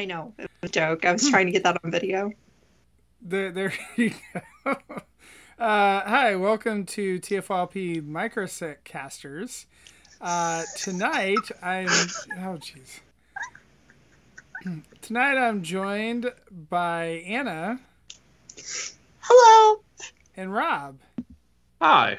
I know. It was a joke. I was trying to get that on video. There, there you go. Uh, hi, welcome to TFLP Microcasters. Uh, tonight, I'm. Oh, jeez. Tonight, I'm joined by Anna Hello. and Rob. Hi.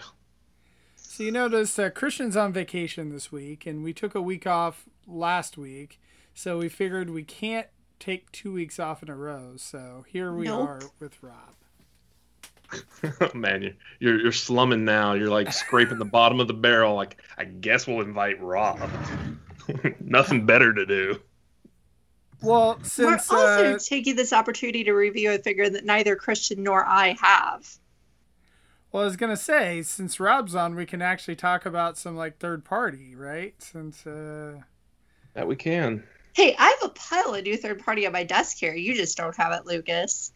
So you notice uh, Christian's on vacation this week, and we took a week off last week. So we figured we can't take two weeks off in a row. So here we Nope. are with Rob. Man, you're, you're you're slumming now. You're like scraping the bottom of the barrel. Like, I guess we'll invite Rob. Nothing better to do. Well, We're also uh, taking this opportunity to review a figure that neither Christian nor I have. well, I was gonna say since Rob's on, we can actually talk about some like third party, right? Since uh, That we can. Hey, I have a pile of new third party on my desk here. You just don't have it, Lucas.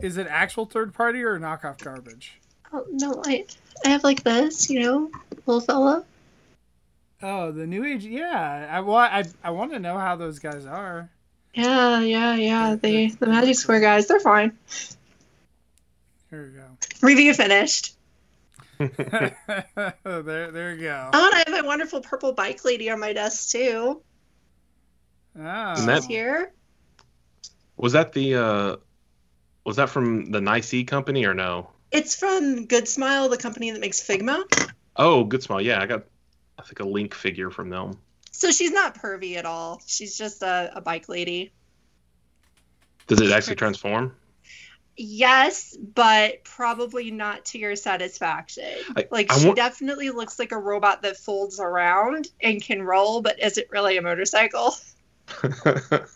is it actual third party or knockoff garbage? Oh no, I I have like this, you know, little fella. Oh, the new age. Yeah, I well, I I want to know how those guys are. Yeah, yeah, yeah. They the Magic Square guys, they're fine. Here we go. Review finished. there, there you go. Oh, and I have a wonderful purple bike lady on my desk too. Oh. And that- She's here. Was that the uh was that from the Nice company or no? It's from Good Smile, the company that makes Figma. Oh, good smile. Yeah, I got I think a link figure from them. So she's not pervy at all. She's just a, a bike lady. Does it actually transform? Yes, but probably not to your satisfaction. I- like I she want- definitely looks like a robot that folds around and can roll, but is it really a motorcycle?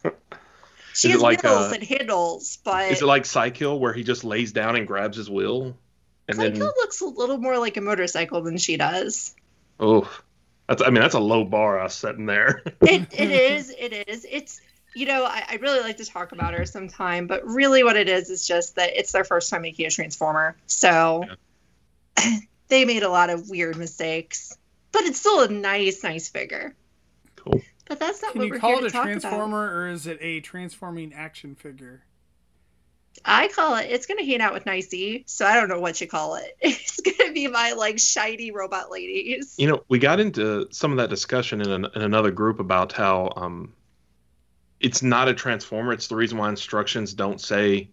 She has like, wheels uh, and handles, but Is it like Psykill where he just lays down and grabs his wheel? And Psycho then looks a little more like a motorcycle than she does. oh that's I mean that's a low bar I setting there. It it is, it is. It's you know, I, I really like to talk about her sometime, but really what it is is just that it's their first time making a transformer. So they made a lot of weird mistakes. But it's still a nice, nice figure. Cool. But that's not Can what you we're call here it to a talk transformer or is it a transforming action figure? I call it it's gonna hang out with Nicey, so I don't know what you call it. It's gonna be my like shiny robot ladies. You know, we got into some of that discussion in, an, in another group about how um, it's not a transformer. It's the reason why instructions don't say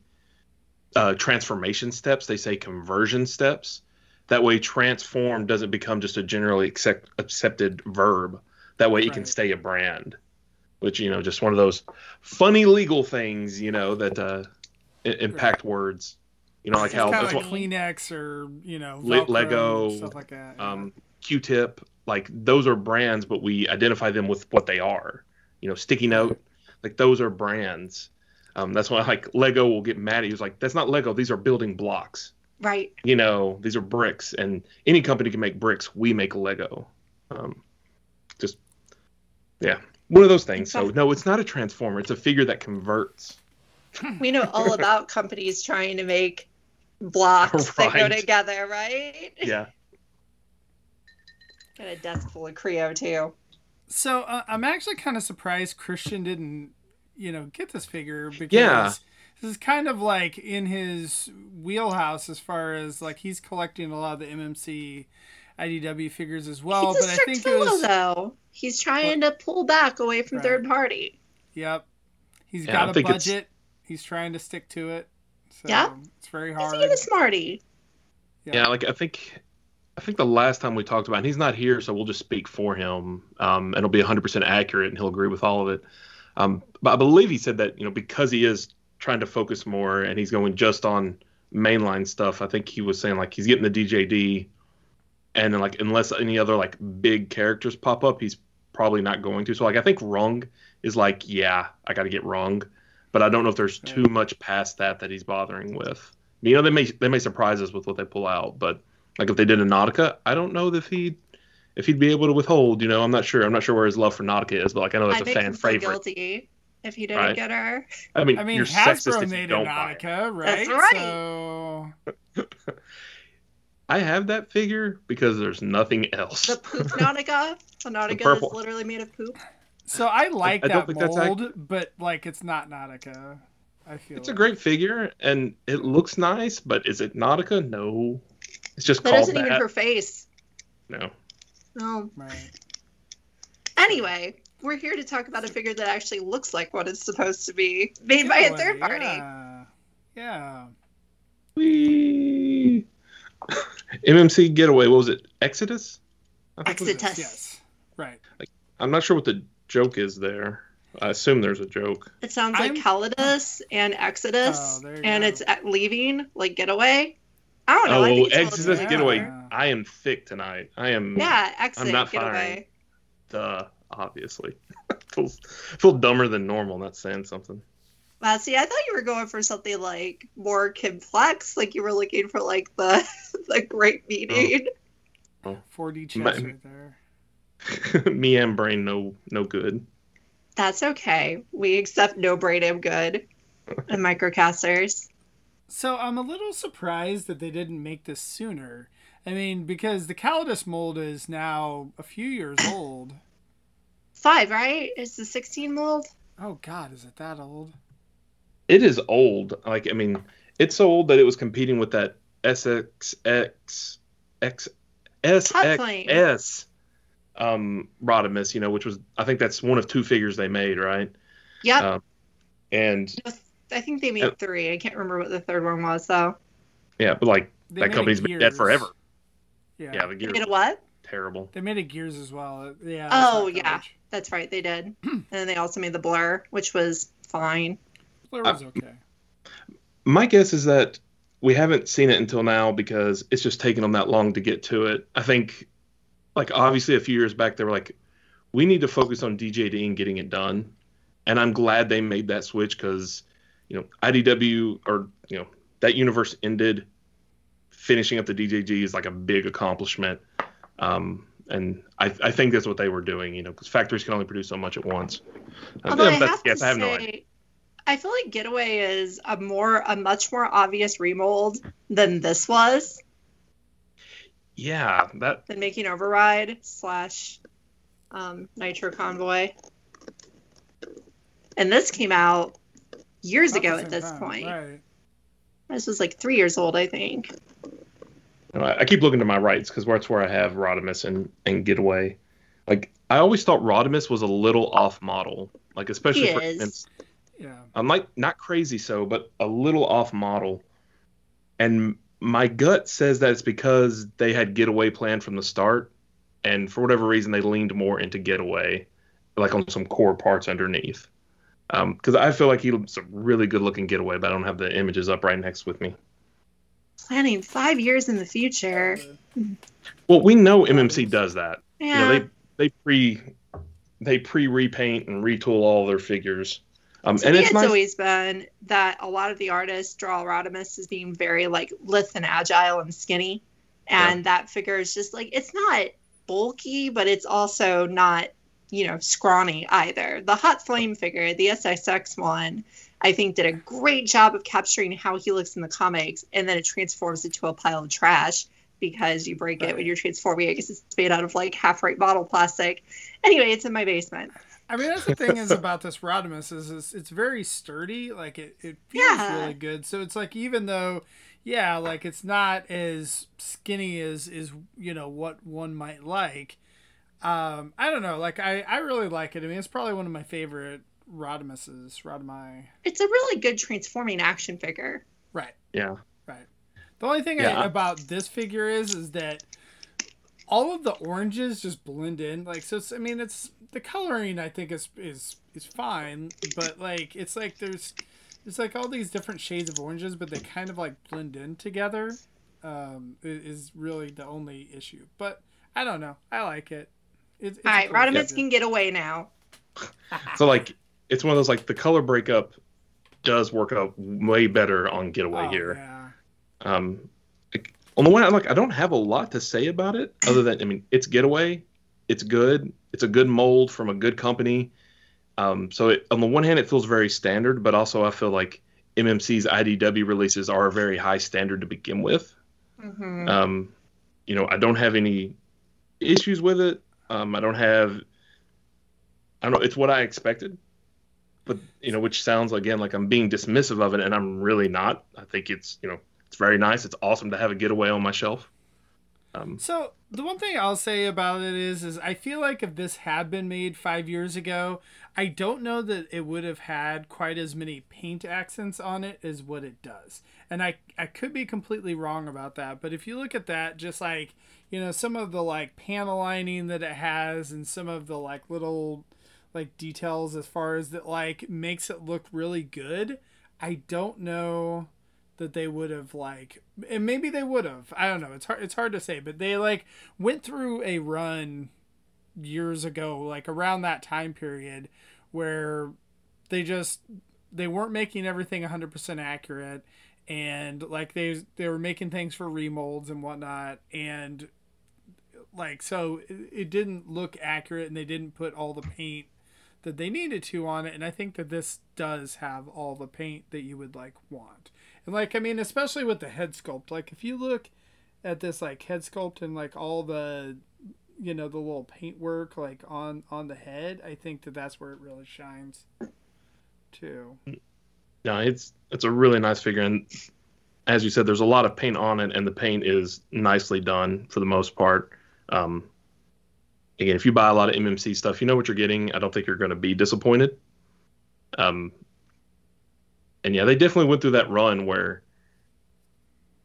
uh, transformation steps; they say conversion steps. That way, transform doesn't become just a generally accept, accepted verb. That way, it can stay a brand. Which you know, just one of those funny legal things, you know, that uh, i- impact words. You know, like It's how kind that's of what, Kleenex or you know Velcro, Lego, stuff like that. um, Q-tip, like those are brands, but we identify them with what they are. You know, sticky note, like those are brands. Um, that's why like Lego will get mad at you. It's like that's not Lego; these are building blocks. Right. You know, these are bricks, and any company can make bricks. We make Lego. Um, just yeah, one of those things. So no, it's not a transformer. It's a figure that converts. We know all about companies trying to make blocks that go together, right? Yeah, Got a desk full of Kre-O too. So uh, I'm actually kind of surprised Christian didn't, you know, get this figure because Yeah. this is kind of like in his wheelhouse as far as like he's collecting a lot of the MMC IDW figures as well. He's a but I think it fellow, was, though. He's trying to pull back away from Right. third party. yep, he's Yeah, got I a think it's- budget. He's trying to stick to it. So Yeah. it's very He's hard. being a smarty. yeah. Like I think, I think the last time we talked about, and he's not here, so we'll just speak for him, um, and it'll be 100% accurate, and he'll agree with all of it. Um, but I believe he said that you know because he is trying to focus more, and he's going just on mainline stuff. I think he was saying like he's getting the DJD, and then like unless any other like big characters pop up, he's probably not going to. So like I think Rung is like yeah, I got to get Rung, but I don't know if there's too much past that that he's bothering with. You know, they may they may surprise us with what they pull out, but like if they did a Nautica, I don't know if he'd if he'd be able to withhold. You know, I'm not sure. I'm not sure where his love for Nautica is, but like I know that's I a make fan him feel favorite. guilty if he didn't Right. get her. I mean, I mean, you're sexist Hasbro if you don't buy it. Nautica, right? That's right. So I have that figure because there's nothing else. The poop Nautica. The Nautica purple. that's literally made of poop. So I like I don't that think that's ac- mold, but like it's not Nautica. I feel It's a great figure and it looks nice, but is it Nautica? No. It's just That called isn't that. even her face. No. No. Right. Anyway, we're here to talk about a figure that actually looks like what it's supposed to be, made by a Getaway, third party. Yeah. yeah. Whee! MMC getaway. What was it? Exodus? I think it Exodus. Yes. Right. I'm not sure what the joke is there. I assume there's a joke. It sounds like I'm- Calidus and Exodus, Oh, and go. it's at leaving, like getaway. I don't know. Oh, think it's Exodus getaway. similar. I am thick tonight. I am. Yeah, exit not getaway. Duh, obviously. feel, feel dumber than normal. Not saying something. Wow, see, I thought you were going for something like more complex, like you were looking for like the the great meeting. 4D chest My- right there. Me and brain, no, no good. That's okay. We accept no brain am good and microcasters. So I'm a little surprised that they didn't make this sooner. I mean, because the Calidus mold is now a few years old. Five, right? It's the 16 mold. Oh God, is it that old? It is old. Like I mean, it's so old that it was competing with that SXX X Flame. SXS um Rodimus, you know, which was I think that's one of two figures they made, right? Yep. Um, and I think they made uh, three. I can't remember what the third one was though. yeah, but like They that made a company's been dead forever. Yeah. Yeah, the They gears made a what? terrible. They made a Gears as well. Uh, Yeah. Oh, that's yeah. garbage. That's right, they did. and then they also made the blur, which was fine. Blur was okay. My guess is that we haven't seen it until now because it's just taken them that long to get to it. I think, like, obviously, a few years back, they were like, we need to focus on DJD and getting it done. And I'm glad they made that switch because, you know, IDW or, you know, that universe ended. Finishing up the DJD is like a big accomplishment. Um, and I, I think that's what they were doing, you know, because factories can only produce so much at once. Although yeah, I that's- have yes, to I have no say, idea. I feel like Getaway is a more a much more obvious remold than this was Yeah, that than making Override slash um, Nitro Convoy. And this came out years About ago at this time, point. Right. This was like three years old, I think. I, I keep looking to my rights because that's where I have Rodimus and, and Getaway. Like I always thought Rodimus was a little off model, like especially He for is. Infants. Yeah. I'm like not crazy so, but a little off model. And my gut says that it's because they had Getaway planned from the start, and for whatever reason they leaned more into Getaway, like on some core parts underneath. Um, because I feel like he's a really good looking Getaway, but I don't have the images up right next with me. Planning five years in the future. Well, we know MMC does that. Yeah. you know they they pre they pre repaint and retool all their figures um to and me, it's it's nice always been that a lot of the artists draw Rodimus as being very like lithe and agile and skinny, and that figure is just like it's not bulky, but it's also not you know scrawny either. The Hot Flame figure, the SSX one, I think did a great job of capturing how he looks in the comics, and then it transforms into a pile of trash because you break it when you're transforming it because it's made out of like half right bottle plastic. Anyway, it's in my basement. I mean, that's the thing is about this Rodimus is, is it's very sturdy. Like it, it feels Yeah. really good. So it's like even though, yeah, like it's not as skinny as is you know what one might like. Um, I don't know. Like I, I really like it. I mean, it's probably one of my favorite Rodimuses. Rodimi. It's a really good transforming action figure. Right. yeah Right. The only thing Yeah. I, about this figure is is that all of the oranges just blend in. Like so, it's, I mean, it's the coloring. I think is is is fine, but like it's like there's it's like all these different shades of oranges, but they kind of like blend in together. Um, i- is really the only issue. But I don't know. I like it. It's, it's All a right, cool Rodimus can get away now. so like it's one of those like the color breakup does work out way better on getaway Oh, here Yeah. um like, on the one hand like i don't have a lot to say about it other than i mean it's getaway it's good it's a good mold from a good company um so it, on the one hand it feels very standard but also i feel like mmc's idw releases are a very high standard to begin with hmm Um, you know, I don't have any issues with it. Um, I don't have I don't know. It's what I expected, but you know, which sounds again like I'm being dismissive of it, and I'm really not. I think it's you know it's very nice. It's awesome to have a getaway on my shelf. Um, so the one thing I'll say about it is, is I feel like if this had been made five years ago, I don't know that it would have had quite as many paint accents on it as what it does. And I I could be completely wrong about that, but if you look at that, just like you know some of the like panel lining that it has, and some of the like little like details as far as that like makes it look really good. I don't know that they would have like and maybe they would have. I don't know. It's hard it's hard to say but they like went through a run years ago like around that time period where they just they weren't making everything 100% accurate and like they they were making things for remolds and whatnot. And like so it, it didn't look accurate and they didn't put all the paint that they needed to on it. And i think that this does have all the paint that you would like want and like I mean, especially with the head sculpt, like if you look at this like head sculpt and like all the you know the little paint work like on on the head, I think that that's where it really shines too. No, it's it's a really nice figure and as you said, there's a lot of paint on it, and the paint is nicely done for the most part. Um, again, if you buy a lot of MMC stuff, you know what you're getting. I don't think you're going to be disappointed. Um, and yeah, they definitely went through that run where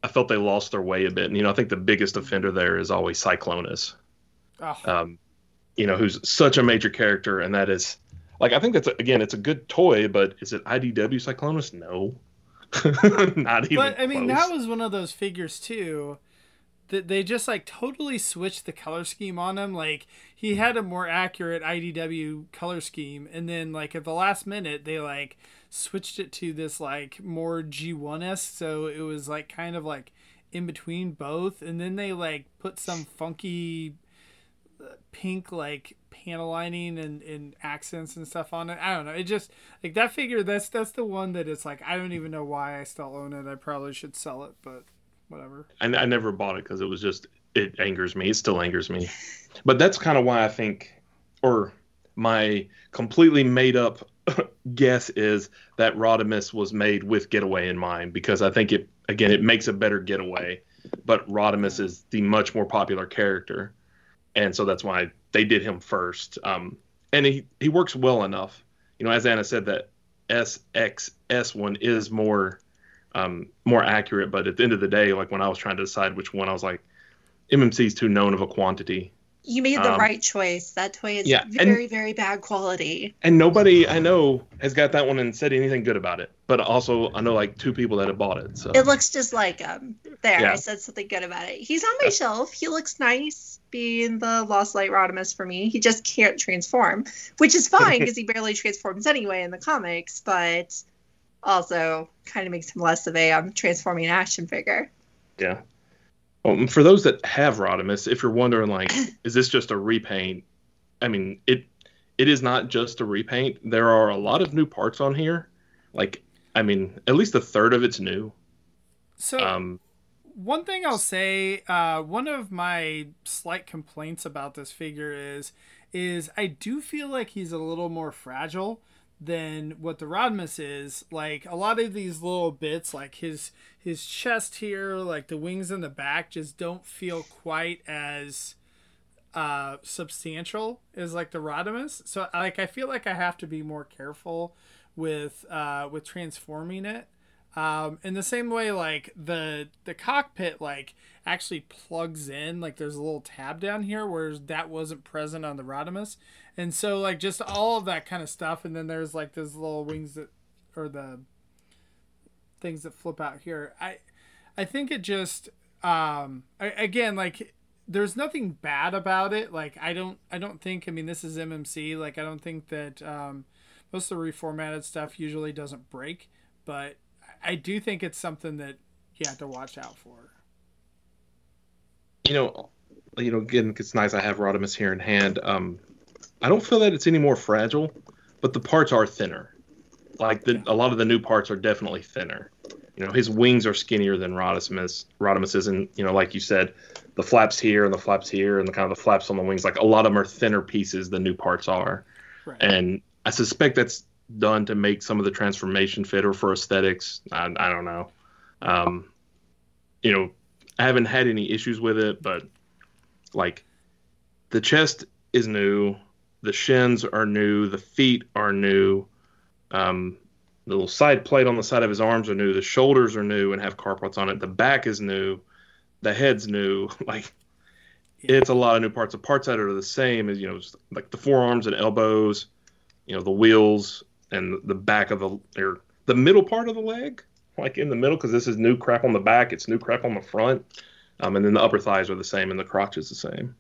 I felt they lost their way a bit. And you know, I think the biggest offender there is always Cyclonus. Oh. Um, you know, who's such a major character, and that is like I think that's again, it's a good toy, but is it IDW Cyclonus? No, not even. But I mean, close. that was one of those figures too that they just like totally switched the color scheme on him. Like he had a more accurate IDW color scheme, and then like at the last minute they like switched it to this like more G1 s. So it was like kind of like in between both, and then they like put some funky uh, pink like panel lining and, and accents and stuff on it. I don't know. It just like that figure. That's that's the one that it's like I don't even know why I still own it. I probably should sell it, but whatever. I, I never bought it because it was just it angers me. It still angers me. But that's kind of why I think, or my completely made up guess is that Rodimus was made with Getaway in mind because I think it again it makes a better Getaway, but Rodimus is the much more popular character, and so that's why they did him first. Um, and he he works well enough. You know, as Anna said, that SXS one is more um, more accurate. But at the end of the day, like when I was trying to decide which one, I was like, MMC is too known of a quantity. You made the um, right choice. That toy is yeah, very, and, very bad quality. And nobody I know has got that one and said anything good about it. But also, I know like two people that have bought it. So it looks just like um. There, yeah. I said something good about it. He's on my shelf. He looks nice, being the Lost Light Rodimus for me. He just can't transform, which is fine because he barely transforms anyway in the comics. But also kind of makes him less of a um, transforming action figure. Yeah. Well, for those that have Rodimus, if you're wondering, like, is this just a repaint? I mean, it it is not just a repaint. There are a lot of new parts on here. Like, I mean, at least a third of it's new. So, um, one thing I'll say, uh, one of my slight complaints about this figure is, is I do feel like he's a little more fragile than what the Rodimus is. Like a lot of these little bits, like his his chest here, like the wings in the back, just don't feel quite as uh substantial as like the Rodimus. So like I feel like I have to be more careful with uh with transforming it. Um, in the same way, like the the cockpit, like actually plugs in. Like there's a little tab down here, whereas that wasn't present on the Rodimus, and so like just all of that kind of stuff. And then there's like those little wings that, or the things that flip out here. I I think it just um I, again like there's nothing bad about it. Like I don't I don't think I mean this is MMC. Like I don't think that um, most of the reformatted stuff usually doesn't break, but I do think it's something that you have to watch out for. You know, you know, again, it's nice I have Rodimus here in hand. Um, I don't feel that it's any more fragile, but the parts are thinner. Like the, a lot of the new parts are definitely thinner. You know, his wings are skinnier than Rodimus. Rodimus is, and you know, like you said, the flaps here and the flaps here and the kind of the flaps on the wings. Like a lot of them are thinner pieces than new parts are. Right. and I suspect that's done to make some of the transformation fit or for aesthetics. I, I don't know. Um, you know, I haven't had any issues with it, but like the chest is new, the shins are new, the feet are new, um, the little side plate on the side of his arms are new, the shoulders are new and have carpots on it, the back is new, the head's new. Like it's a lot of new parts. The parts that are the same as you know, like the forearms and elbows, you know, the wheels and the back of the or the middle part of the leg, like in the middle, because this is new crap on the back, it's new crap on the front, um, and then the upper thighs are the same and the crotch is the same.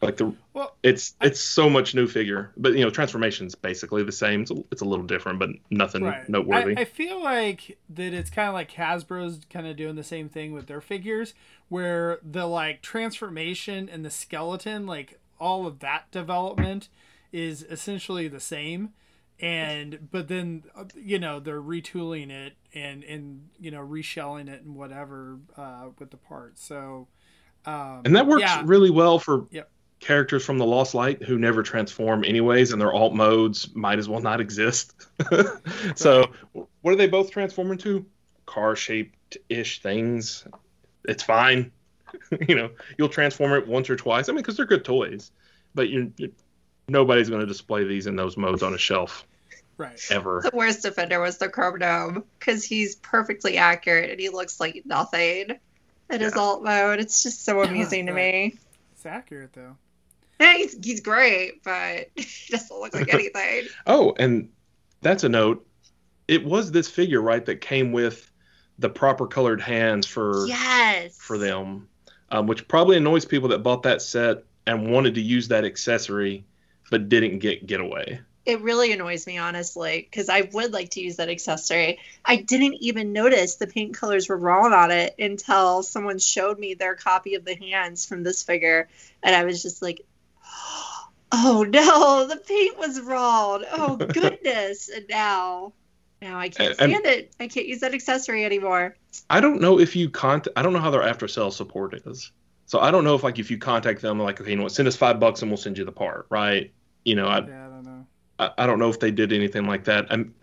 Like the Well, it's it's so much new figure, but you know, transformation's basically the same. It's a, it's a little different, but nothing right. noteworthy. I, I feel like that it's kind of like Hasbro's kind of doing the same thing with their figures, where the like transformation and the skeleton, like all of that development, is essentially the same. And but then uh, you know they're retooling it and and you know reshelling it and whatever uh, with the parts. So um, and that works yeah. really well for Yep. characters from the Lost Light who never transform anyways, and their alt modes might as well not exist. so, what are they both transform into? Car shaped ish things. It's fine. you know, you'll transform it once or twice. I mean, because they're good toys, but you you nobody's going to display these in those modes on a shelf right. ever. The worst offender was the Chrome Dome because he's perfectly accurate and he looks like nothing in his alt mode. It's just so amusing to me. It's accurate though. Yeah, he's, he's great, but he doesn't look like anything. Oh, and that's a note. It was this figure, right, that came with the proper colored hands for yes. for them, um, which probably annoys people that bought that set and wanted to use that accessory, but didn't get getaway. It really annoys me, honestly, because I would like to use that accessory. I didn't even notice the paint colors were wrong on it until someone showed me their copy of the hands from this figure, and I was just like, "Oh no, the paint was wrong! Oh goodness!" and now, now I can't And- stand it. I can't use that accessory anymore. I don't know if you contact. I don't know how their after sales support is. So I don't know if like if you contact them like okay, you know what, send us five bucks and we'll send you the part, right? You know, I Yeah, I don't know. I, I don't know if they did anything like that. I'm,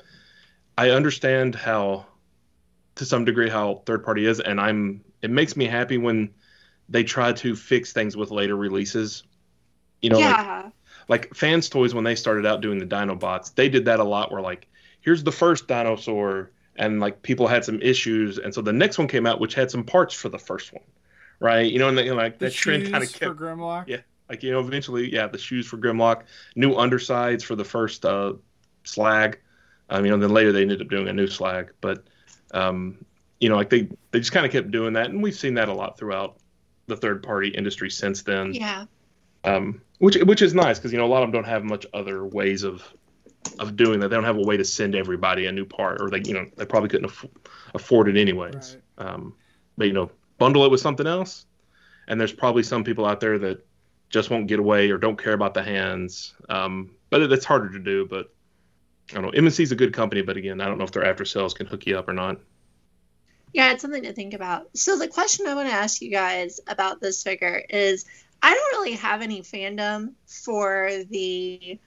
I understand how, to some degree, how third party is, and I'm. It makes me happy when they try to fix things with later releases. You know, like, yeah, like fans toys when they started out doing the Dinobots, they did that a lot. Where like, here's the first dinosaur, and like people had some issues, and so the next one came out, which had some parts for the first one, right? You know, and they, like The that trend kind of shoes kept for Grimlock. Yeah. Like you know eventually yeah the shoes for grimlock new undersides for the first uh slag um you know then later they ended up doing a new slag but um you know like they they just kind of kept doing that and we've seen that a lot throughout the third party industry since then yeah. um which which is nice because you know a lot of them don't have much other ways of of doing that they don't have a way to send everybody a new part or they you know they probably couldn't aff- afford it anyways Right. um but you know bundle it with something else and there's probably some people out there that just won't get away or don't care about the hands. Um, but it's harder to do. But I don't know. MMC is a good company, but again, I don't know if their after sales can hook you up or not. Yeah, it's something to think about. So the question I want to ask you guys about this figure is I don't really have any fandom for the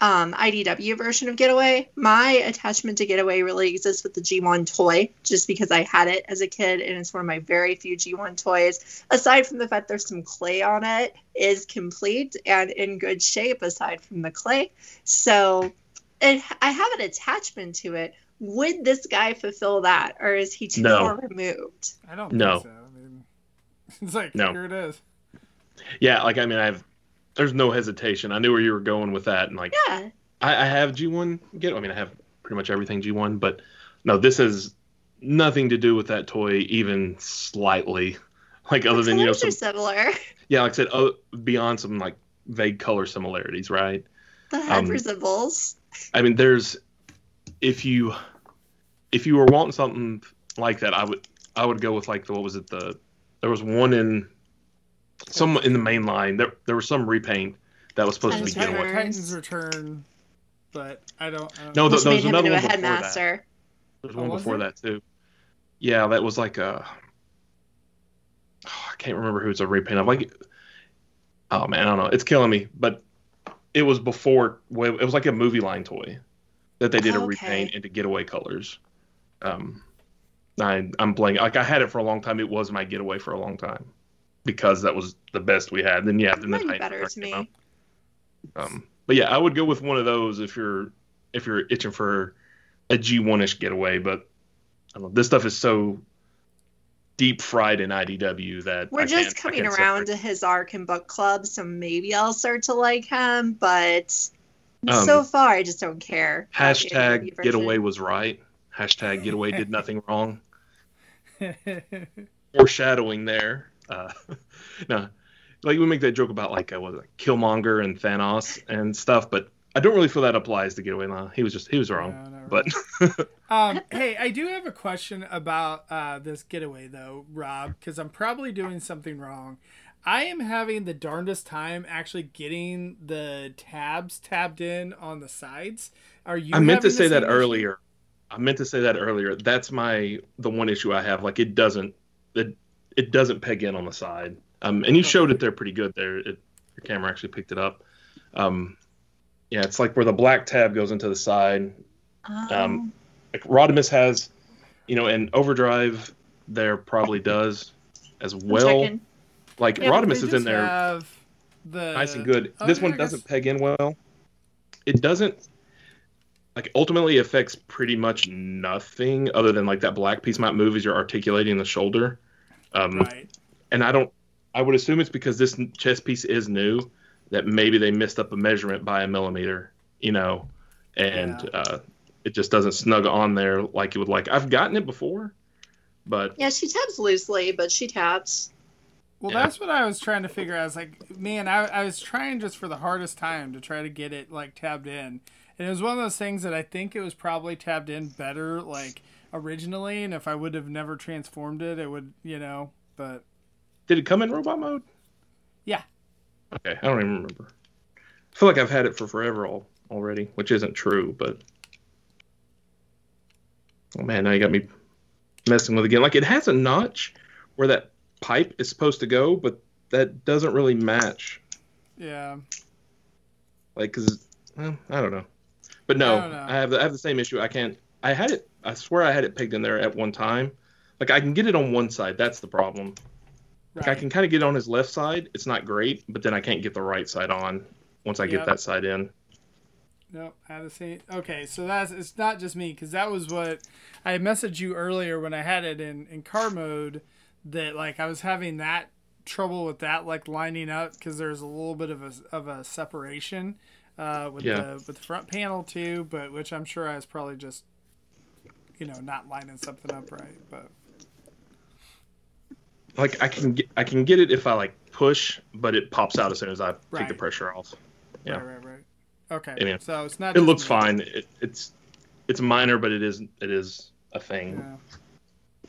um, IDW version of Getaway. My attachment to Getaway really exists with the G1 toy, just because I had it as a kid and it's one of my very few G1 toys. Aside from the fact there's some clay on it, is complete and in good shape aside from the clay. So it, I have an attachment to it. Would this guy fulfill that, or is he too No. far removed? I don't No. think so. I mean, it's like No. here it is. Yeah, like I mean, I've there's no hesitation. I knew where you were going with that, and like Yeah, I, I have G1 get. I mean, I have pretty much everything G1, but no, this has nothing to do with that toy even slightly. Like other than you know some similar. yeah, like I said, oh, beyond some like vague color similarities, right? The head Um, resembles. I mean, there's if you if you were wanting something like that, I would I would go with like the what was it the there was one in some in the main line there there was some repaint that was supposed to be Titans getaway. Return. Titans Return, but I don't. I don't No, know. the- there was another into a one before that. headmaster. There's Oh, one was before there? that too. Yeah, that was like a oh, I can't remember who it's a repaint of. Like oh man, I don't know. It's killing me, but it was before it was like a movie line toy that they did a Okay. repaint into getaway colors. Um, I I'm blank. Like I had it for a long time. It was my getaway for a long time because that was the best we had. Then yeah, then the Might Titan better to me. out. Um, but yeah, I would go with one of those if you're if you're itching for a G1ish getaway. But I don't know, this stuff is so deep fried in IDW that We're I just can't- I coming can't around separate. to his arc and book club, so maybe I'll start to like him. But Um, so far, I just don't care. Hashtag getaway was right. Hashtag getaway did nothing wrong. Foreshadowing there. Uh, no, like we make that joke about like uh, what was it, Killmonger and Thanos and stuff, but I don't really feel that applies to getaway. Nah, he was just he was wrong. No, not but um, hey, I do have a question about uh, this getaway though, Rob, because I'm probably doing something wrong. I am having the darndest time actually getting the tabs tabbed in on the sides. Are you? I meant to say that issue? earlier. I meant to say that earlier. That's my the one issue I have. Like it doesn't it it doesn't peg in on the side. Um, and you showed it there pretty good there. It, your camera actually picked it up. Um, yeah, it's like where the black tab goes into the side. Um, Um, Like Rodimus has, you know, and Override there probably does as well. Like Yeah, Rodimus is in there Have the nice and good. Oh, this yeah, one doesn't peg in well. It doesn't like ultimately affects pretty much nothing other than like that black piece might move as you're articulating the shoulder. Um, Right. And I don't. I would assume it's because this chess piece is new that maybe they missed up a measurement by a millimeter, you know, and Yeah. uh, it just doesn't snug on there like you would like. I've gotten it before, but Yeah, she tabs loosely, but she taps. Well, Yeah. that's what I was trying to figure out. I was like, man, I, I was trying just for the hardest time to try to get it like tabbed in. And it was one of those things that I think it was probably tabbed in better like originally. And if I would have never transformed it, it would, you know, but did it come in robot mode? Yeah. Okay, I don't even remember. I feel like I've had it for forever all, already, which isn't true, but oh man, now you got me messing with it again. Like it has a notch where that pipe is supposed to go, but that doesn't really match. yeah. Like, cause well, I don't know, but no, I. I have the, I have the same issue. I can't. I had it. I swear I had it pegged in there at one time. Like I can get it on one side. That's the problem. Like I can kind of get it on his left side. It's not great, but then I can't get the right side on once I get that side in. Nope, I had the same. Okay, so that's it's not just me because that was what I messaged you earlier when I had it in in car mode that like I was having that trouble with that like lining up because there's a little bit of a of a separation uh, with Yeah. the with the front panel too, but which I'm sure I was probably just you know not lining something up right, but Like I can get I can get it if I like push, but it pops out as soon as I take the pressure off. Yeah. right, right, right. Okay, I mean, so it's not. It looks me. fine. It, it's it's minor, but it is it is a thing. Yeah.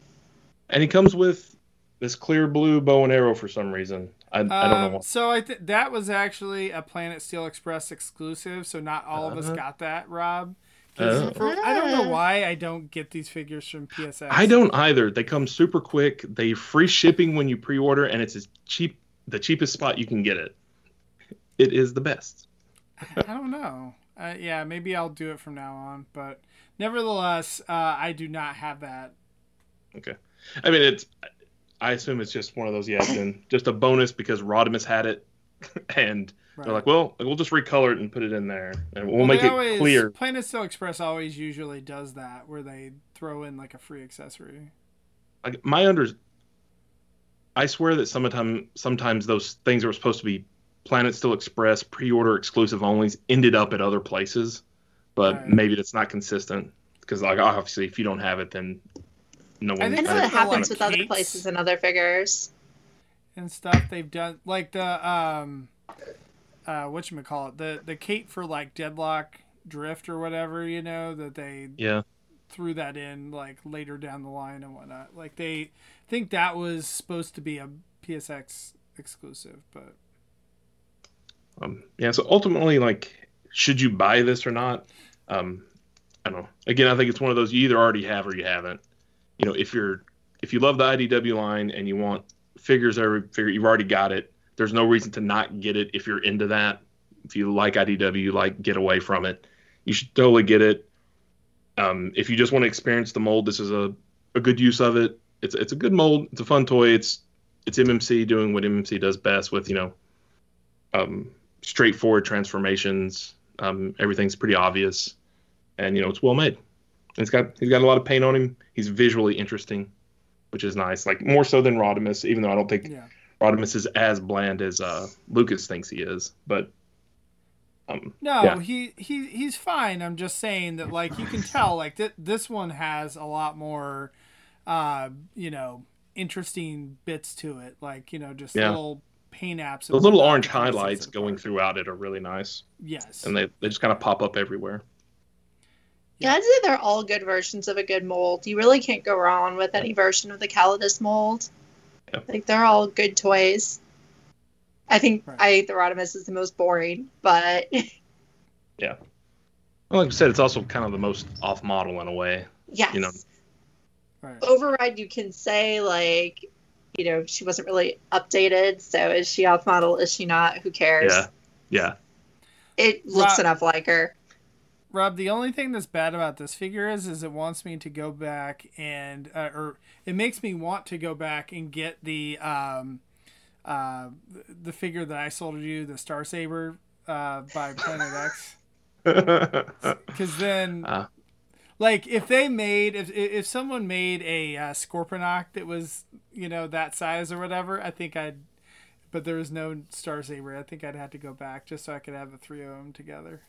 And he comes with this clear blue bow and arrow for some reason. I, I don't know Um, what. So I th- that was actually a Planet Steel Express exclusive, so not all of us Uh-huh. got that, Rob. 'Cause Oh. for- I don't know why I don't get these figures from PSX. I don't either. They come super quick. They free shipping when you pre-order, and it's as cheap the cheapest spot you can get it. It is the best. I don't know. Uh, yeah, maybe I'll do it from now on, but nevertheless, uh, I do not have that. Okay. I mean, it's. I assume it's just one of those. Yeah, and just a bonus because Rodimus had it, and Right. they're like, well, we'll just recolor it and put it in there, and we'll, Well, make it always, clear. Planet Steel Express always usually does that, where they throw in like a free accessory. Like my under. I swear that sometimes sometimes those things that were supposed to be Planet Steel Express pre-order exclusive onlys ended up at other places, but Right. maybe that's not consistent because like obviously if you don't have it then no one. I I think know like that happens like, with other places and other figures. and stuff they've done like the um uh what you call it the the cape for like deadlock drift or whatever you know that they yeah. threw that in like later down the line and whatnot like they think that was supposed to be a psx exclusive but Um, yeah, so ultimately, like, should you buy this or not? Um, I don't know. Again, I think it's one of those you either already have or you haven't. You know, if you're if you love the IDW line and you want figures every figure, you've already got it. There's no reason to not get it if you're into that. if you like IDW, like get away from it, you should totally get it. Um, if you just want to experience the mold, this is a, a good use of it. It's it's a good mold. It's a fun toy. It's it's MMC doing what MMC does best with you know, um, straightforward transformations. Um, everything's pretty obvious, and you know it's well made. And it's got he's got a lot of paint on him. He's visually interesting, which is nice. Like more so than Rodimus, even though I don't think Yeah. Rodimus is as bland as uh, Lucas thinks he is. But um, No, Yeah. he he he's fine. I'm just saying that like you can tell like th- this one has a lot more uh you know interesting bits to it like you know just Yeah. little paint apps the little orange highlights going apart. throughout it are really nice, yes and they, they just kind of pop up everywhere. Yeah, I'd say they're all good versions of a good mold. You really can't go wrong with any version of the Calidus mold. Yeah. Like they're all good toys. I think Right. I think the Rodimus is the most boring, but yeah. Well, like I said, it's also kind of the most off model in a way. yes. You know. right. Override you can say like, you know, she wasn't really updated, so is she off model, is she not? Who cares? Yeah, yeah. It looks Right. enough like her. Rob, the only thing that's bad about this figure is, is it wants me to go back and, uh, or it makes me want to go back and get the, um, uh, the figure that I sold to you, the Star Saber, uh, by Planet X. Because then, Uh. like, if they made, if if someone made a uh, Scorponok that was, you know, that size or whatever, I think I'd. But there was no Star Saber. I think I'd have to go back just so I could have the three of them together.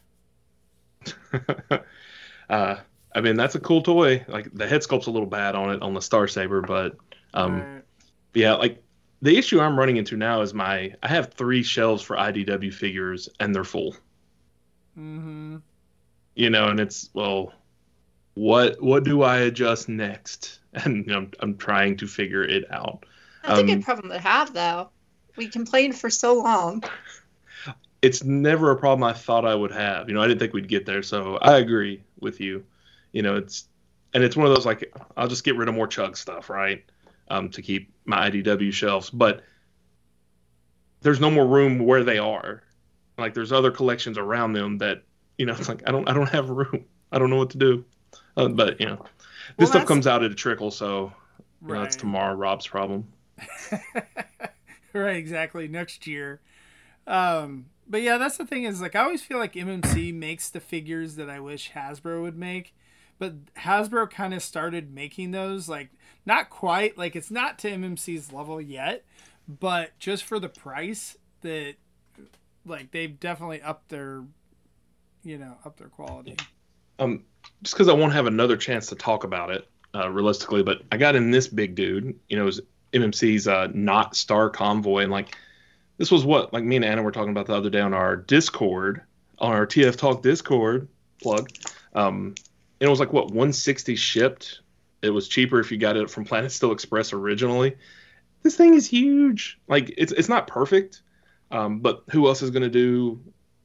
uh, I mean, that's a cool toy. Like the head sculpt's a little bad on it on the Star Saber, but um, Right. yeah, like the issue I'm running into now is my I have three shelves for IDW figures and they're full. Mm-hmm. You know, and it's well, what what do I adjust next? And you know, I'm I'm trying to figure it out. That's a Um, good problem to have, though. We complained for so long. It's never a problem I thought I would have. You know, I didn't think we'd get there, so I agree with you. You know, it's and it's one of those like I'll just get rid of more chug stuff, right? Um, to keep my IDW shelves, but there's no more room where they are. Like there's other collections around them that you know, it's like I don't I don't have room. I don't know what to do. Uh, but you know, Well, this stuff comes out at a trickle, so you know, it's tomorrow Rob's problem. right, exactly. Next year. Um, but yeah, that's the thing is like I always feel like MMC makes the figures that I wish Hasbro would make, but Hasbro kind of started making those like not quite like it's not to MMC's level yet, but just for the price that like they've definitely upped their you know, up their quality. um, just because I won't have another chance to talk about it uh, realistically, but I got in this big dude. You know, it was MMC's uh, not Star Convoy, and like this was what like me and Anna were talking about the other day on our Discord, on our TF Talk Discord plug. Um, and it was like what 160 shipped. It was cheaper if you got it from Planet Steel Express originally. This thing is huge. Like it's it's not perfect, um, but who else is going to do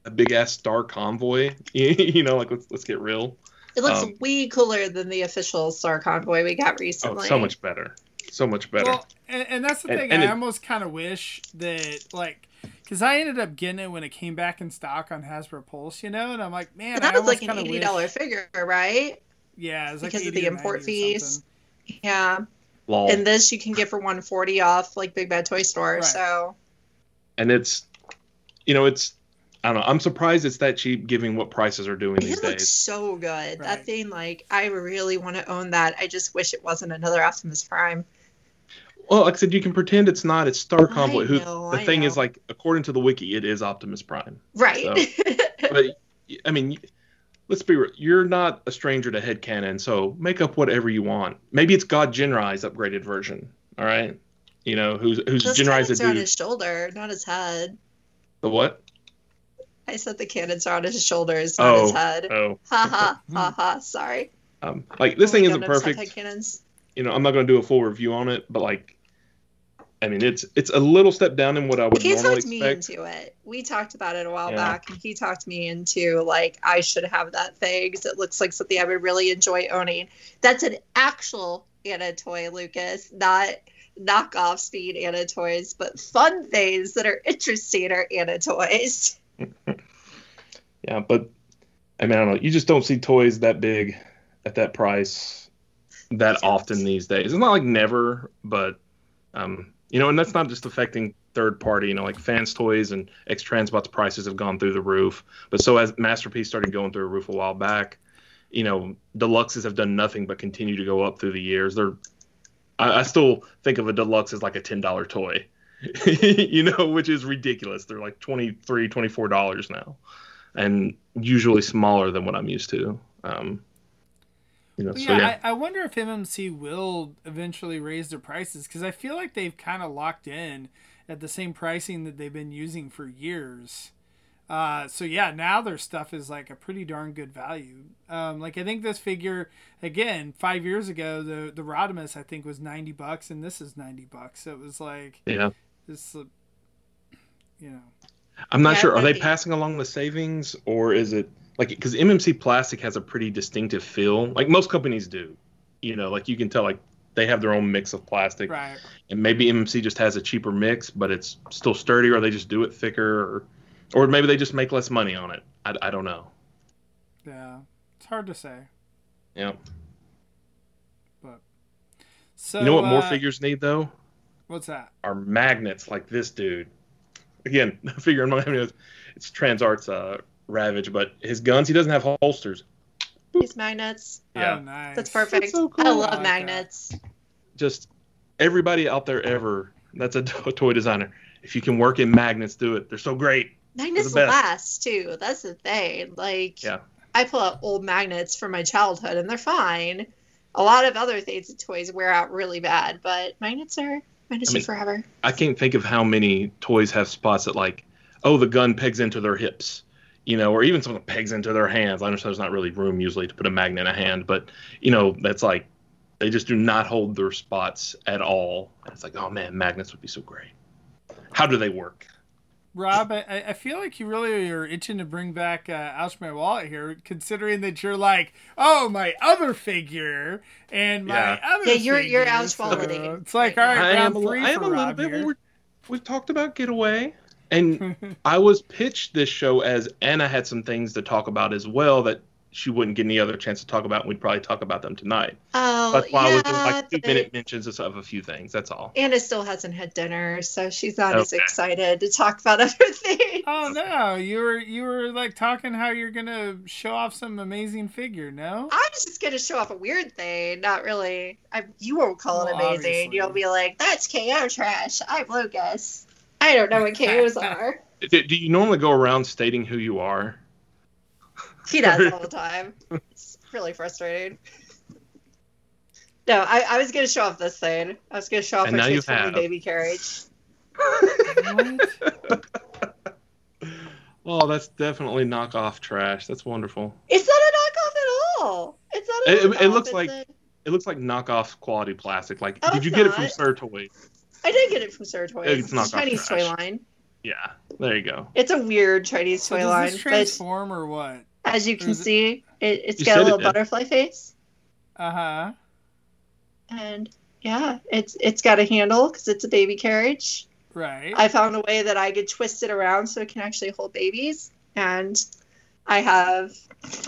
a big ass Star Convoy? you know, like let's let's get real. It looks Um, way cooler than the official Star Convoy we got recently. Oh, recently. so much better. So much better. Well, and, and that's the And- thing. and I it- almost kind of wish that, like, because I ended up getting it when it came back in stock on Hasbro Pulse, you know, and I'm like, man, And I that was almost like an kind of eighty wish. dollar figure, right? Yeah, it was like because of the import fees. Yeah. Lol. And this you can get for one forty off like Big Bad Toy Store. Right. So and it's, you know, it's. I don't know. I'm surprised it's that cheap, given what prices are doing these it looks so good. Right. That thing, like, I really want to own that. I just wish it wasn't another Optimus Prime. Well, like I said, you can pretend it's not. It's Star Convoy. Who know, the I thing is like, according to the wiki, it is Optimus Prime. Right. But I mean, let's be real. You're not a stranger to headcanon, so make up whatever you want. Maybe it's God Jinrai's upgraded version. All right. You know, who's who's Those Jinrai's a cannons on his shoulder, not his head. The what? I said the cannons are on his shoulders, not his Oh, head. oh. Ha ha ha ha. Sorry. Um, like this thing Oh, isn't Gundams have perfect. Head cannons. You know, I'm not going to do a full review on it, but like, I mean, it's it's a little step down in what I would He normally talked me into it. We talked about it a while Yeah. back, and he talked me into like I should have that thing because it looks like something I would really enjoy owning. That's an actual Anna toy, Lucas, not knockoff speed Anna toys, but fun things that are interesting are Anna toys. Yeah, but I mean, I don't know. You just don't see toys that big at that price that often these days. It's not like never, but um, you know, and that's not just affecting third party. You know, like Fans Toys and X Transbots prices have gone through the roof. But so as Masterpiece started going through a roof a while back, you know, deluxes have done nothing but continue to go up through the years. They're I, I still think of a deluxe as like a ten dollar toy. you know, which is ridiculous. They're like 23 $24 now. And usually smaller than what I'm used to. Um, you know, yeah, so yeah. I, I, wonder if MMC will eventually raise their prices because I feel like they've kind of locked in at the same pricing that they've been using for years. Uh, so yeah, now their stuff is like a pretty darn good value. Um, like I think this figure again five years ago, the the Rodimus I think was ninety bucks, and this is ninety bucks. So it was like yeah, this, uh, you know. I'm not yeah, sure. Are they passing along the savings, or is it like because MMC plastic has a pretty distinctive feel, like most companies do. You know, like you can tell, like they have their own mix of plastic, right? And maybe MMC just has a cheaper mix, but it's still sturdy, or they just do it thicker, or or maybe they just make less money on it. I, I don't know. Yeah, it's hard to say. Yeah. But so you know what uh, more figures need though? What's that? Are magnets like this dude. Again, figure in my it's Transart's uh, Ravage, but his guns, he doesn't have holsters. These magnets. Yeah. Oh, nice. That's perfect. So cool. I love I like magnets. That. Just everybody out there ever that's a toy designer. If you can work in magnets, do it. They're so great. Magnets last too. That's the thing. Like, yeah. I pull out old magnets from my childhood and they're fine. A lot of other things and toys wear out really bad, but magnets are magnets I mean, are forever. I can't think of how many toys have spots that like, oh, the gun pegs into their hips you know, or even some of the pegs into their hands. I understand there's not really room usually to put a magnet in a hand, but you know, that's like they just do not hold their spots at all. And it's like, oh man, magnets would be so great. How do they work? Rob, I, I feel like you really are itching to bring back uh, Ouch My Wallet here, considering that you're like, oh, my other figure and my yeah. other. Yeah, you're you're Ouch Wallet. So it's like all right, I round am, three I am for a Rob little here. bit. We've talked about Getaway. And I was pitched this show as Anna had some things to talk about as well that she wouldn't get any other chance to talk about. And we'd probably talk about them tonight. Oh, That's why yeah, I was doing like two minute mentions of a few things. That's all. Anna still hasn't had dinner, so she's not okay. as excited to talk about other things. Oh no, you were you were like talking how you're gonna show off some amazing figure. No, I was just gonna show off a weird thing. Not really. I, you won't call well, it amazing. Obviously. You'll be like, "That's KO trash." I'm Lucas. I don't know what KOs are. Do, do you normally go around stating who you are? He does all the time. It's really frustrating. No, I, I was gonna show off this thing. I was gonna show off and my transforming baby carriage. oh, that's definitely knockoff trash. That's wonderful. It's not a knockoff at all. It's not. A it, it looks like a... it looks like knockoff quality plastic. Like, oh, did you get it from Sir Toys? I did get it from Sir Toys. It's, it's a Chinese trash. toy line. Yeah, there you go. It's a weird Chinese so toy line. Does transform or what? As you can see, it, has got a little butterfly face. Uh huh. And yeah, it's it's got a handle because it's a baby carriage. Right. I found a way that I could twist it around so it can actually hold babies, and I have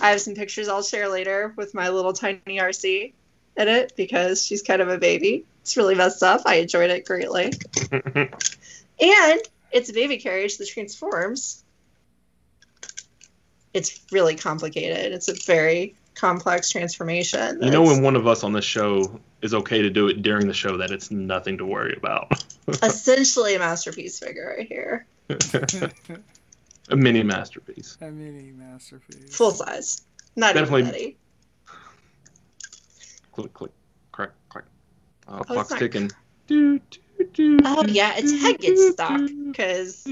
I have some pictures I'll share later with my little tiny RC in it because she's kind of a baby. It's really messed up. I enjoyed it greatly. and it's a baby carriage that transforms. It's really complicated. It's a very complex transformation. You know, when one of us on this show is okay to do it during the show, that it's nothing to worry about. essentially, a masterpiece figure right here. a mini masterpiece. A mini masterpiece. Full size. Not Definitely. even Click, click, crack, crack. Uh, oh, clock's ticking. Oh yeah, its head gets stuck because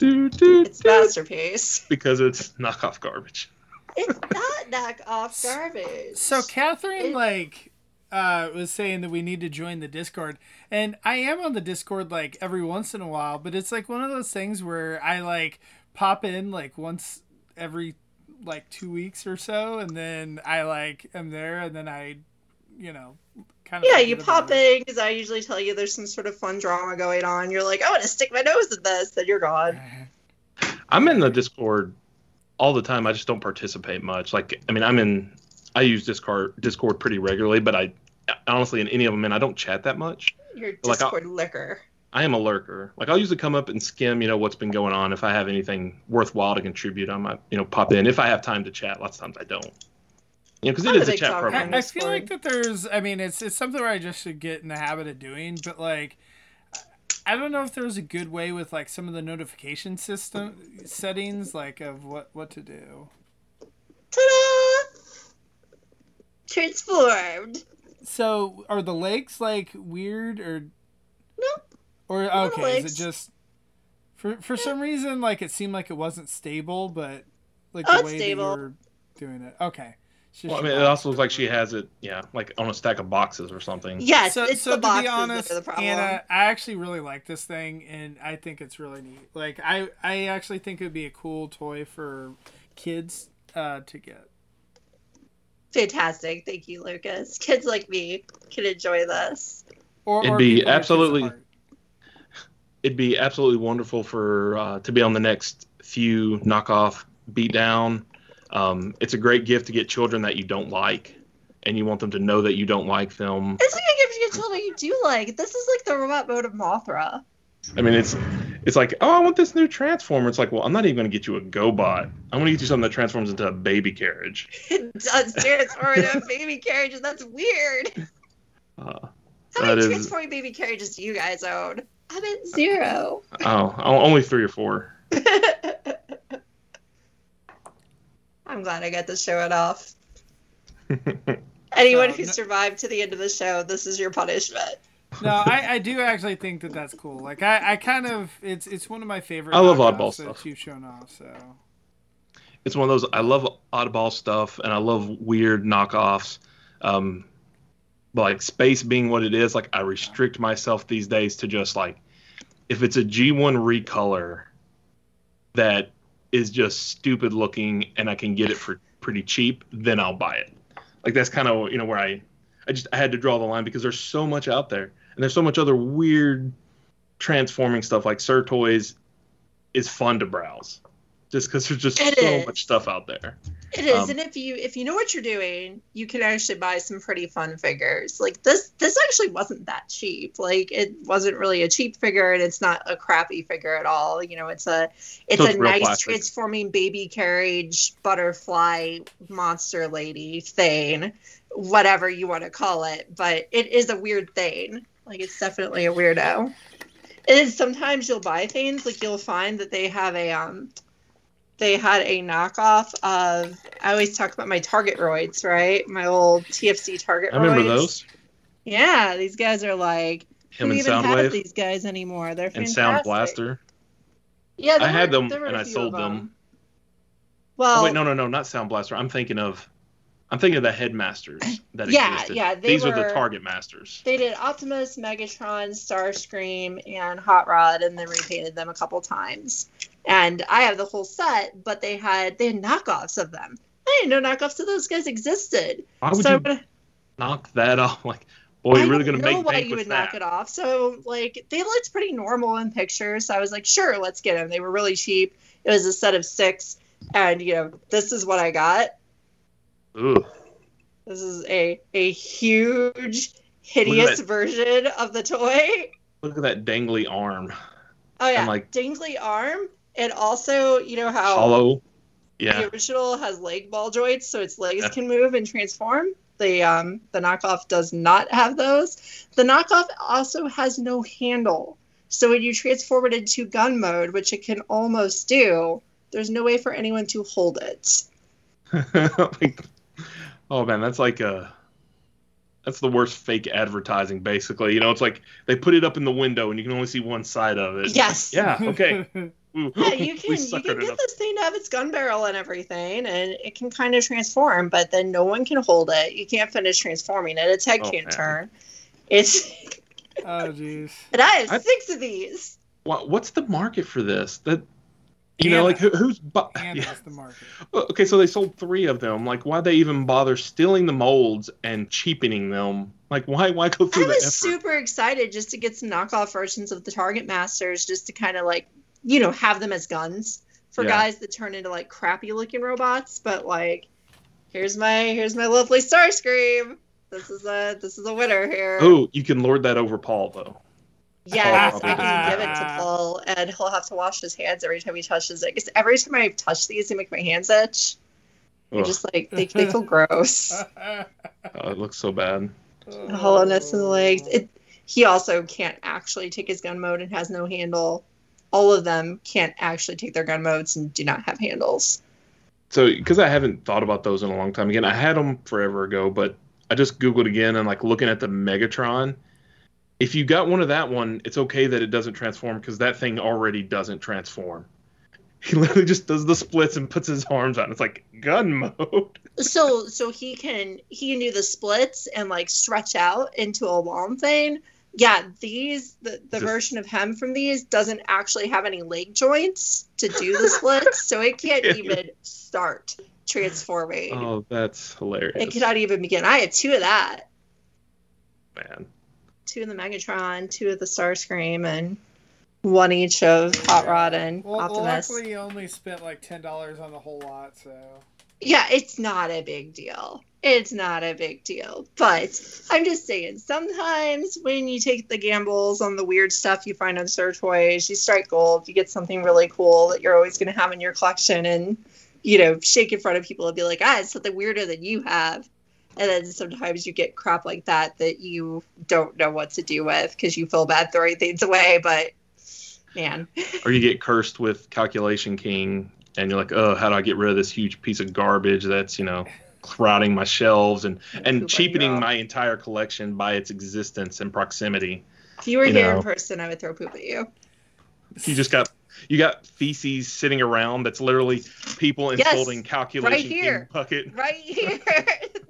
it's masterpiece. Because it's knockoff garbage. It's not knockoff garbage. So Catherine, it, like, uh, was saying that we need to join the Discord, and I am on the Discord like every once in a while, but it's like one of those things where I like pop in like once every like two weeks or so, and then I like am there, and then I, you know, kind of yeah, you pop in because I usually tell you there's some sort of fun drama going on. You're like, I want to stick my nose in this, then you're gone. I'm in the Discord all the time. I just don't participate much. Like, I mean, I'm in. I use Discord Discord pretty regularly, but I honestly in any of them, and I don't chat that much. Your Like, I'll- Discord liquor. I am a lurker. Like I'll usually come up and skim, you know, what's been going on. If I have anything worthwhile to contribute, I might, you know, pop in. If I have time to chat, lots of times I don't. You know, because it is a is chat talker. program. I, I feel like that there's. I mean, it's it's something where I just should get in the habit of doing, but like. I don't know if there's a good way with like some of the notification system settings, like of what what to do. Ta-da! Transformed. So are the lakes like weird or No. or Little okay? Is it just for for some reason like it seemed like it wasn't stable, but like Oh, the it's way stable. that you were doing it. Okay. It's just Well, I mean, it also looks like she has it, yeah, like on a stack of boxes or something. Yes, so, it's so the to boxes be honest, the. Anna, I actually really like this thing, and I think it's really neat. Like, I I actually think it would be a cool toy for kids uh, to get. Fantastic. Thank you, Lucas. Kids like me can enjoy this. Or, It'd or be people with kids at absolutely- It'd be absolutely wonderful for uh, to be on the next few knockoff beatdown. Um, it's a great gift to get children that you don't like, and you want them to know that you don't like them. It's like a gift you get children you do like. This is like the robot mode of Mothra. I mean, it's it's like, oh, I want this new transformer. It's like, well, I'm not even going to get you a GoBot. I'm going to get you something that transforms into a baby carriage. It does transform into a baby carriage, and that's weird. Uh, How That many is- transforming baby carriages do you guys own? I'm at zero. oh, only three or four. I'm glad I got to show it off. Anyone So, who no- survived to the end of the show, this is your punishment. No, I, I do actually think that that's cool. Like, I, I kind of it's it's one of my favorite. I love knockoffs oddball that stuff. you've shown off. So it's one of those I love oddball stuff and I love weird knockoffs. Um, but like space being what it is, like I restrict myself these days to just like if it's a G1 recolor that is just stupid looking and I can get it for pretty cheap, then I'll buy it. Like that's kind of you know where I I just I had to draw the line because there's so much out there and there's so much other weird transforming stuff like Sir Toys is fun to browse just because there's just It so is. much stuff out there. It is, Um, and if you if you know what you're doing, you can actually buy some pretty fun figures. Like this, this actually wasn't that cheap. Like it wasn't really a cheap figure, and it's not a crappy figure at all. You know, it's a it's So a it's nice plastic. transforming baby carriage butterfly monster lady thing, whatever you want to call it. But it is a weird thing. Like it's definitely a weirdo. And sometimes you'll buy things like you'll find that they have a um they had a knockoff of I always talk about my Target roids, right? My old TFC Target I remember roids. those. Yeah, these guys are like Him who and even has Soundwave these guys anymore? They're fantastic. and. Sound Blaster. Yeah, I there had them and I sold of them. Well, oh wait, no, no, no, not Sound Blaster. I'm thinking of, I'm thinking of the Headmasters that Yeah, existed. yeah, they These are were- the Target Masters. They did Optimus, Megatron, Starscream, and Hot Rod, and then repainted them a couple times. And I have the whole set, but they had they had knockoffs of them. I didn't know knockoffs of those guys existed. Why would so you when- knock that off? Like, boy, you're really don't gonna know make why you would that. knock it off. So like they looked pretty normal in pictures. So I was like, sure, let's get them. They were really cheap. It was a set of six, and you know this is what I got. Ugh. This is a a huge, hideous version of the toy. Look at that dangly arm. Oh yeah, And, like- dangly arm, and also you know how Hollow. Yeah. the original has leg ball joints, so its legs Yeah. can move and transform. The um the knockoff does not have those. The knockoff also has no handle. So when you transform it into gun mode, which it can almost do, there's no way for anyone to hold it. Like, oh man, that's like a. That's the worst fake advertising, basically. You know, it's like they put it up in the window and you can only see one side of it. Yes. Yeah. Okay. Ooh, Yeah, you can you can get up. this thing to have its gun barrel and everything, and it can kind of transform, but then no one can hold it. You can't finish transforming it. Its head Oh, can't man. turn. It's oh jeez. and I have I- six of these. What, what's the market for this? That you know, like who, who's bu- yeah. the market. Okay, so they sold three of them. Like, why'd they even bother stealing the molds and cheapening them? Like, why why go I through the was effort? super excited just to get some knockoff versions of the Target Masters, just to kind of like, you know, have them as guns. for Yeah. guys that turn into like crappy looking robots, but like here's my here's my lovely Starscream. This is a this is a winner here. Oh, you can lord that over Paul though. Yes, I can give it to Paul, and he'll have to wash his hands every time he touches it. Because every time I touch these, they make my hands itch. They're Ugh. just like they, they feel gross. Oh, it looks so bad. The hollowness in the legs. It, he also can't actually take his gun mode and has no handle. All of them can't actually take their gun modes and do not have handles. So, because I haven't thought about those in a long time. Again, I had them forever ago, but I just googled again and like looking at the Megatron. If you got one of that one, it's okay that it doesn't transform because that thing already doesn't transform. He literally just does the splits and puts his arms out. It's like gun mode. So so he can he can do the splits and like stretch out into a long thing. Yeah, these the, the Just- version of him from these doesn't actually have any leg joints to do the splits, so it can't even start transforming. Oh, that's hilarious. It cannot even begin. I had two of that. man. Two of the Megatron, two of the Starscream, and one each of Hot Rod and Well, well, Optimus. luckily you only spent like ten dollars on the whole lot, so yeah, it's not a big deal. It's not a big deal. But I'm just saying, sometimes when you take the gambles on the weird stuff you find on Star Toys, you strike gold, you get something really cool that you're always going to have in your collection and, you know, shake in front of people and be like, ah, it's something weirder than you have. And then sometimes you get crap like that that you don't know what to do with because you feel bad throwing things away. But man, Or you get cursed with Calculation King, and you're like, oh, how do I get rid of this huge piece of garbage that's you know crowding my shelves and and cheapening on my entire collection by its existence and proximity. if you were You here know. in person, I would throw poop at you. You just got you got feces sitting around that's literally people Yes, insulting calculation right here. Bucket. Right here.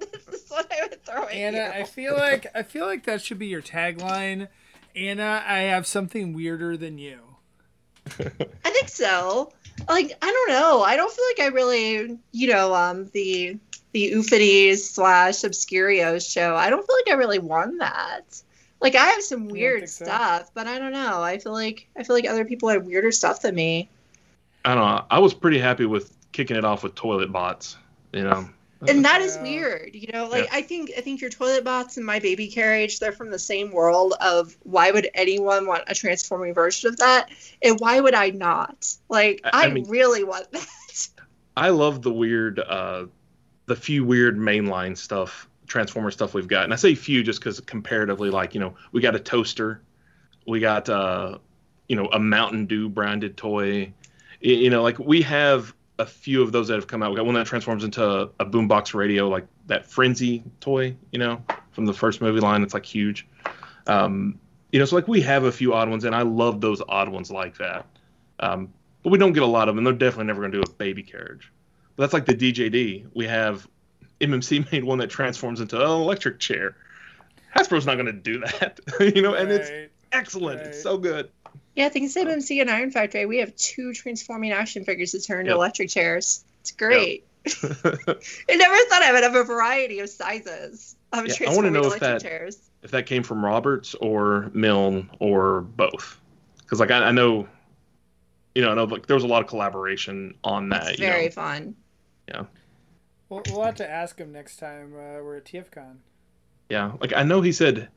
this is what I would throw at Anna, you. I feel like I feel like that should be your tagline. Anna, I have something weirder than you. I think so. Like I don't know. I don't feel like I really, you know, um, the the Oofities slash Obscurios show. I don't feel like I really won that. Like I have some weird think so? stuff, but I don't know. I feel like I feel like other people had weirder stuff than me. I don't know. I was pretty happy with kicking it off with toilet bots. You know, and that is weird you know like Yeah. i think i think your toilet bots and my baby carriage they're from the same world of why would anyone want a transforming version of that and why would i not like I- i, I mean- really want that I love the weird, uh, the few weird mainline stuff, Transformer stuff we've got. And I say few just because comparatively, like, you know, we got a toaster, we got, uh, you know, a Mountain Dew branded toy. You know, like we have a few of those that have come out. We got one that transforms into a, a boombox radio, like that Frenzy toy, you know, from the first movie line. It's like huge. Um, you know, so like we have a few odd ones, and I love those odd ones like that. Um, but we don't get a lot of them. They're definitely never going to do a baby carriage. But that's like the DJD. We have MMC made one that transforms into an electric chair. Hasbro's not going to do that, you know, and it's Right. excellent. It's so good. Yeah i think it's mc and iron factory we have two transforming action figures that turn into Yep. electric chairs it's great i never thought i would have a variety of sizes of Yeah, I wanna transforming know if electric that- chairs if that came from Roberts or Milne or both, because like I, I know, you know, I know like there was a lot of collaboration on that. it's you very know. fun We'll, we'll have to ask him next time uh, we're at TFCon. Yeah, like I know he said,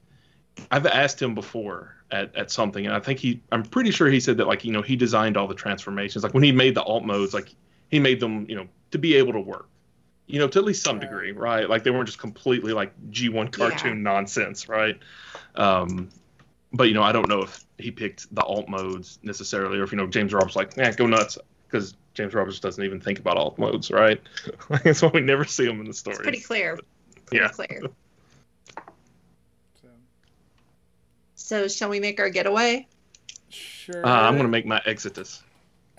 I've asked him before at, at something, and I think he, I'm pretty sure he said that like you know he designed all the transformations. Like when he made the alt modes, like he made them you know to be able to work, you know, to at least some degree, right? Like they weren't just completely like G1 cartoon nonsense, right? Um, but you know, I don't know if he picked the alt modes necessarily, or if you know James Roberts like, yeah, go nuts, because James Roberts doesn't even think about alt modes, right? That's why we never see him in the story. it's pretty clear pretty Yeah. clear So so shall we make our getaway sure. Uh, I'm gonna make my exodus.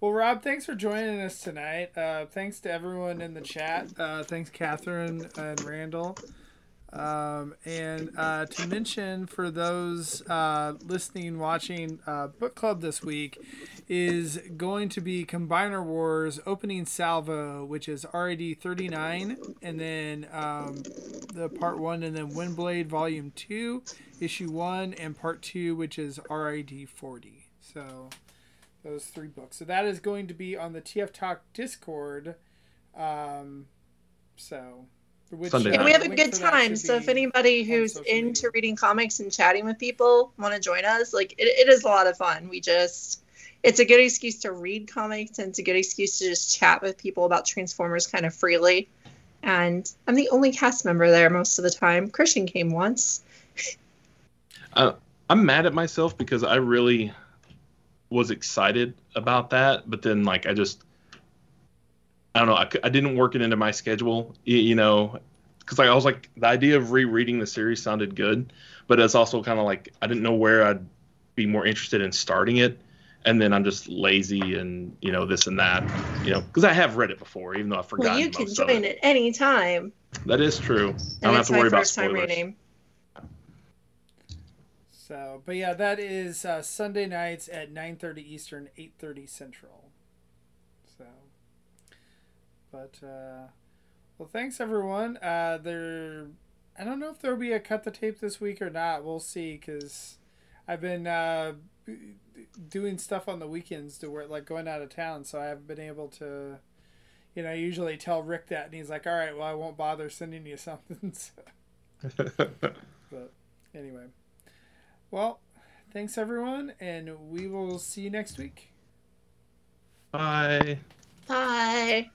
well, Rob, thanks for joining us tonight. Uh, thanks to everyone in the chat. Uh, thanks, Catherine and Randall. Um, and uh, to mention for those uh, listening, watching, uh, book club this week is going to be Combiner Wars opening salvo, which is RID 39, and then um, the part one, and then Windblade Volume 2, issue 1, and part 2, which is RID 40. So those three books. So that is going to be on the TF Talk Discord. Um, so. Which, Sunday and we have a good time. So if anybody who's into media. reading comics and chatting with people want to join us, like it, it is a lot of fun. We just it's a good excuse to read comics and it's a good excuse to just chat with people about Transformers kind of freely. And I'm the only cast member there most of the time. Christian came once. uh, I'm mad at myself because I really was excited about that, but then like I just I don't know I, I didn't work it into my schedule, you, you know, because like I was like the idea of rereading the series sounded good, but it's also kind of like I didn't know where I'd be more interested in starting it and then I'm just lazy and you know this and that, you know, because I have read it before, even though I've forgotten. Well, you can join it. any time. That is true. And I don't have to worry about spoilers. So, but yeah, that is uh, Sunday nights at 9:30 Eastern, 8:30 Central. So, but uh, well, thanks everyone. Uh, there, I don't know if there'll be a cut the tape this week or not. We'll see because I've been uh, doing stuff on the weekends to work, like going out of town, so I haven't been able to. You know, I usually tell Rick that, and he's like, "All right, well, I won't bother sending you something." but anyway, well, thanks everyone, and we will see you next week. Bye. Bye.